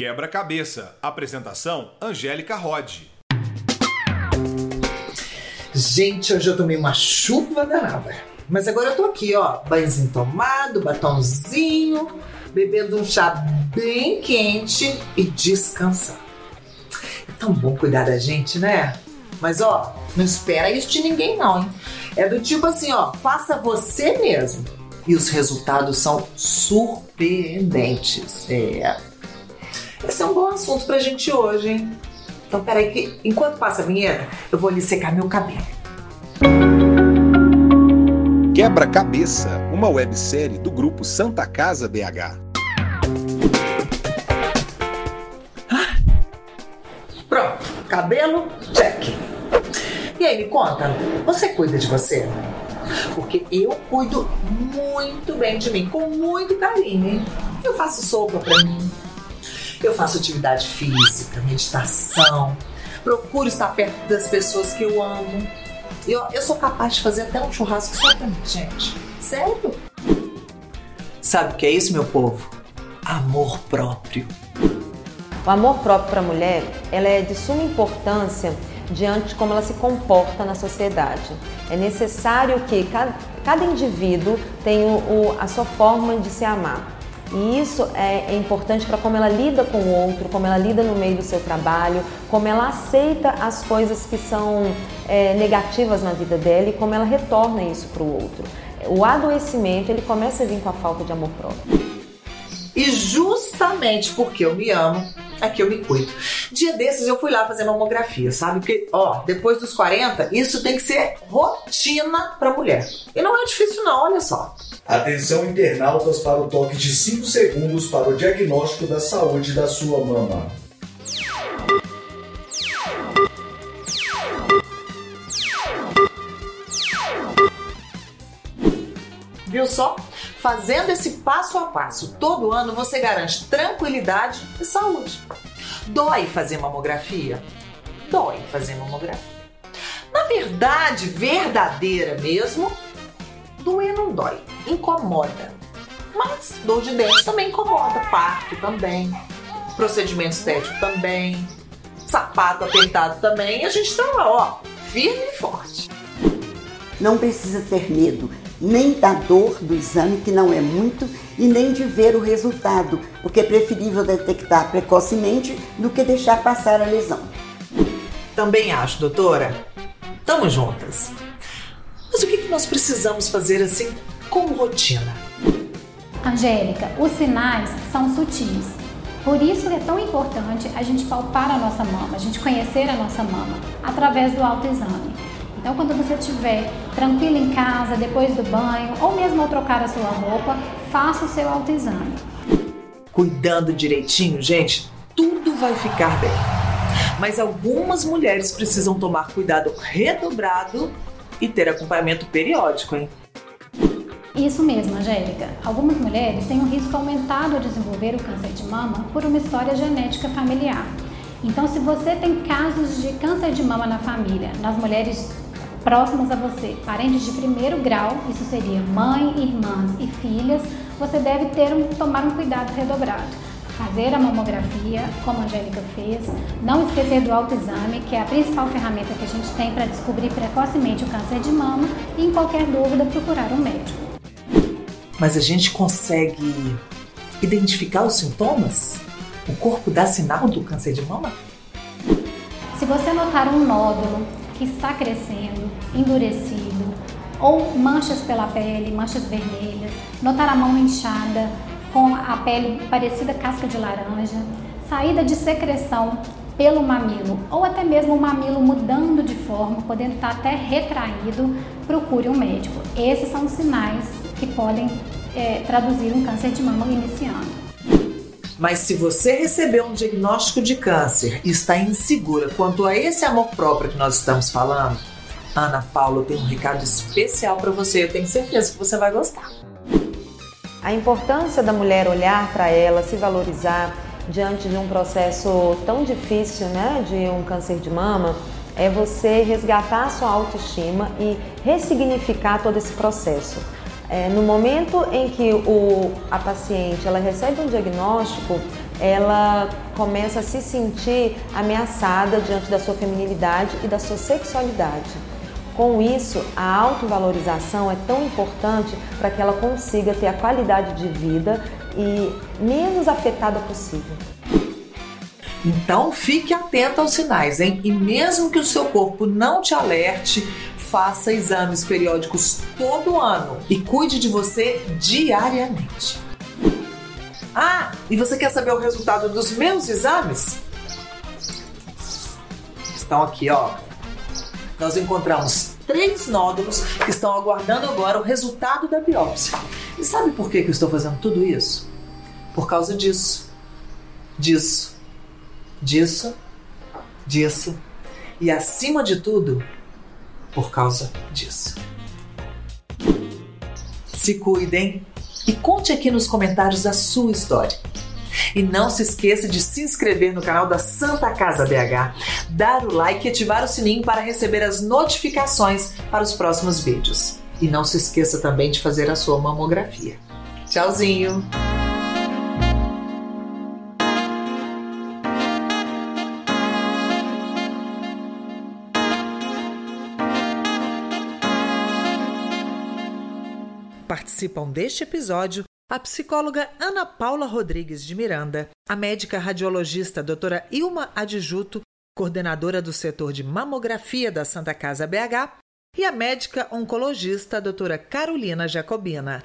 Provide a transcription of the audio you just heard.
Quebra-cabeça. Apresentação: Angélica Rod. Gente, hoje eu tomei uma chuva danada. Mas agora eu tô aqui, ó, banhozinho tomado, batonzinho, bebendo um chá bem quente e descansando. É tão bom cuidar da gente, né? Mas ó, não espera isso de ninguém não, hein? É do tipo assim, ó, faça você mesmo. E os resultados são surpreendentes. É. Esse é um bom assunto pra gente hoje, hein? Então, peraí, que enquanto passa a vinheta, eu vou lhe secar meu cabelo. Quebra-cabeça, uma websérie do grupo Santa Casa BH. Pronto, cabelo, check. E aí, me conta, você cuida de você? Porque eu cuido muito bem de mim, com muito carinho, hein? Eu faço sopa pra mim, eu faço atividade física, meditação, procuro estar perto das pessoas que eu amo. Eu, eu sou capaz de fazer até um churrasco só pra mim, gente. Sério? Sabe o que é isso, meu povo? Amor próprio. O amor próprio para a mulher, ela é de suma importância diante de como ela se comporta na sociedade. É necessário que cada, cada indivíduo tenha o, a sua forma de se amar. E isso é, é importante para como ela lida com o outro, como ela lida no meio do seu trabalho, como ela aceita as coisas que são é, negativas na vida dela e como ela retorna isso para o outro. O adoecimento ele começa a vir com a falta de amor próprio. E justamente porque eu me amo, é que eu me cuido. Dia desses eu fui lá fazer mamografia, sabe? Porque, ó, depois dos 40, isso tem que ser rotina pra mulher. E não é difícil, não, olha só. Atenção, internautas, para o toque de 5 segundos para o diagnóstico da saúde da sua mama. Viu só? Fazendo esse passo a passo todo ano, você garante tranquilidade e saúde. Dói fazer mamografia? Dói fazer mamografia. Na verdade, verdadeira mesmo, doer não dói, incomoda. Mas dor de dente também incomoda, parto também, procedimento estético também, sapato apertado também, a gente tá lá, ó, firme e forte. Não precisa ter medo nem da dor do exame, que não é muito, e nem de ver o resultado, porque é preferível detectar precocemente do que deixar passar a lesão. Também acho, doutora. Tamo juntas. Mas o que nós precisamos fazer assim como rotina? Angélica, os sinais são sutis. Por isso é tão importante a gente palpar a nossa mama, a gente conhecer a nossa mama através do autoexame. Então, quando você estiver tranquilo em casa, depois do banho, ou mesmo ao trocar a sua roupa, faça o seu autoexame. Cuidando direitinho, gente, tudo vai ficar bem. Mas algumas mulheres precisam tomar cuidado redobrado e ter acompanhamento periódico, hein? Isso mesmo, Angélica. Algumas mulheres têm um risco aumentado de desenvolver o câncer de mama por uma história genética familiar. Então, se você tem casos de câncer de mama na família, nas mulheres próximas a você, parentes de primeiro grau, isso seria mãe, irmãs e filhas, você deve ter um, tomar um cuidado redobrado. Fazer a mamografia, como a Angélica fez, não esquecer do autoexame, que é a principal ferramenta que a gente tem para descobrir precocemente o câncer de mama e, em qualquer dúvida, procurar um médico. Mas a gente consegue identificar os sintomas? O corpo dá sinal do câncer de mama? Se você notar um nódulo, que está crescendo, endurecido, ou manchas pela pele, manchas vermelhas, notar a mão inchada, com a pele parecida casca de laranja, saída de secreção pelo mamilo ou até mesmo o mamilo mudando de forma, podendo estar até retraído, procure um médico. Esses são os sinais que podem é, traduzir um câncer de mama iniciando. Mas se você recebeu um diagnóstico de câncer e está insegura quanto a esse amor próprio que nós estamos falando, Ana Paula tem um recado especial para você. Eu tenho certeza que você vai gostar. A importância da mulher olhar para ela, se valorizar diante de um processo tão difícil, né, de um câncer de mama, é você resgatar a sua autoestima e ressignificar todo esse processo. É, no momento em que o, a paciente ela recebe um diagnóstico, ela começa a se sentir ameaçada diante da sua feminilidade e da sua sexualidade. Com isso, a autovalorização é tão importante para que ela consiga ter a qualidade de vida e menos afetada possível. Então fique atento aos sinais, hein? E mesmo que o seu corpo não te alerte, faça exames periódicos todo ano e cuide de você diariamente. Ah, e você quer saber o resultado dos meus exames? Estão aqui, ó. Nós encontramos três nódulos que estão aguardando agora o resultado da biópsia. E sabe por que, que eu estou fazendo tudo isso? Por causa disso, disso, disso, disso e acima de tudo, por causa disso. Se cuidem e conte aqui nos comentários a sua história. E não se esqueça de se inscrever no canal da Santa Casa BH, dar o like e ativar o sininho para receber as notificações para os próximos vídeos. E não se esqueça também de fazer a sua mamografia. Tchauzinho! Participam deste episódio a psicóloga Ana Paula Rodrigues de Miranda, a médica radiologista doutora Ilma Adjuto, coordenadora do setor de mamografia da Santa Casa BH, e a médica oncologista doutora Carolina Jacobina.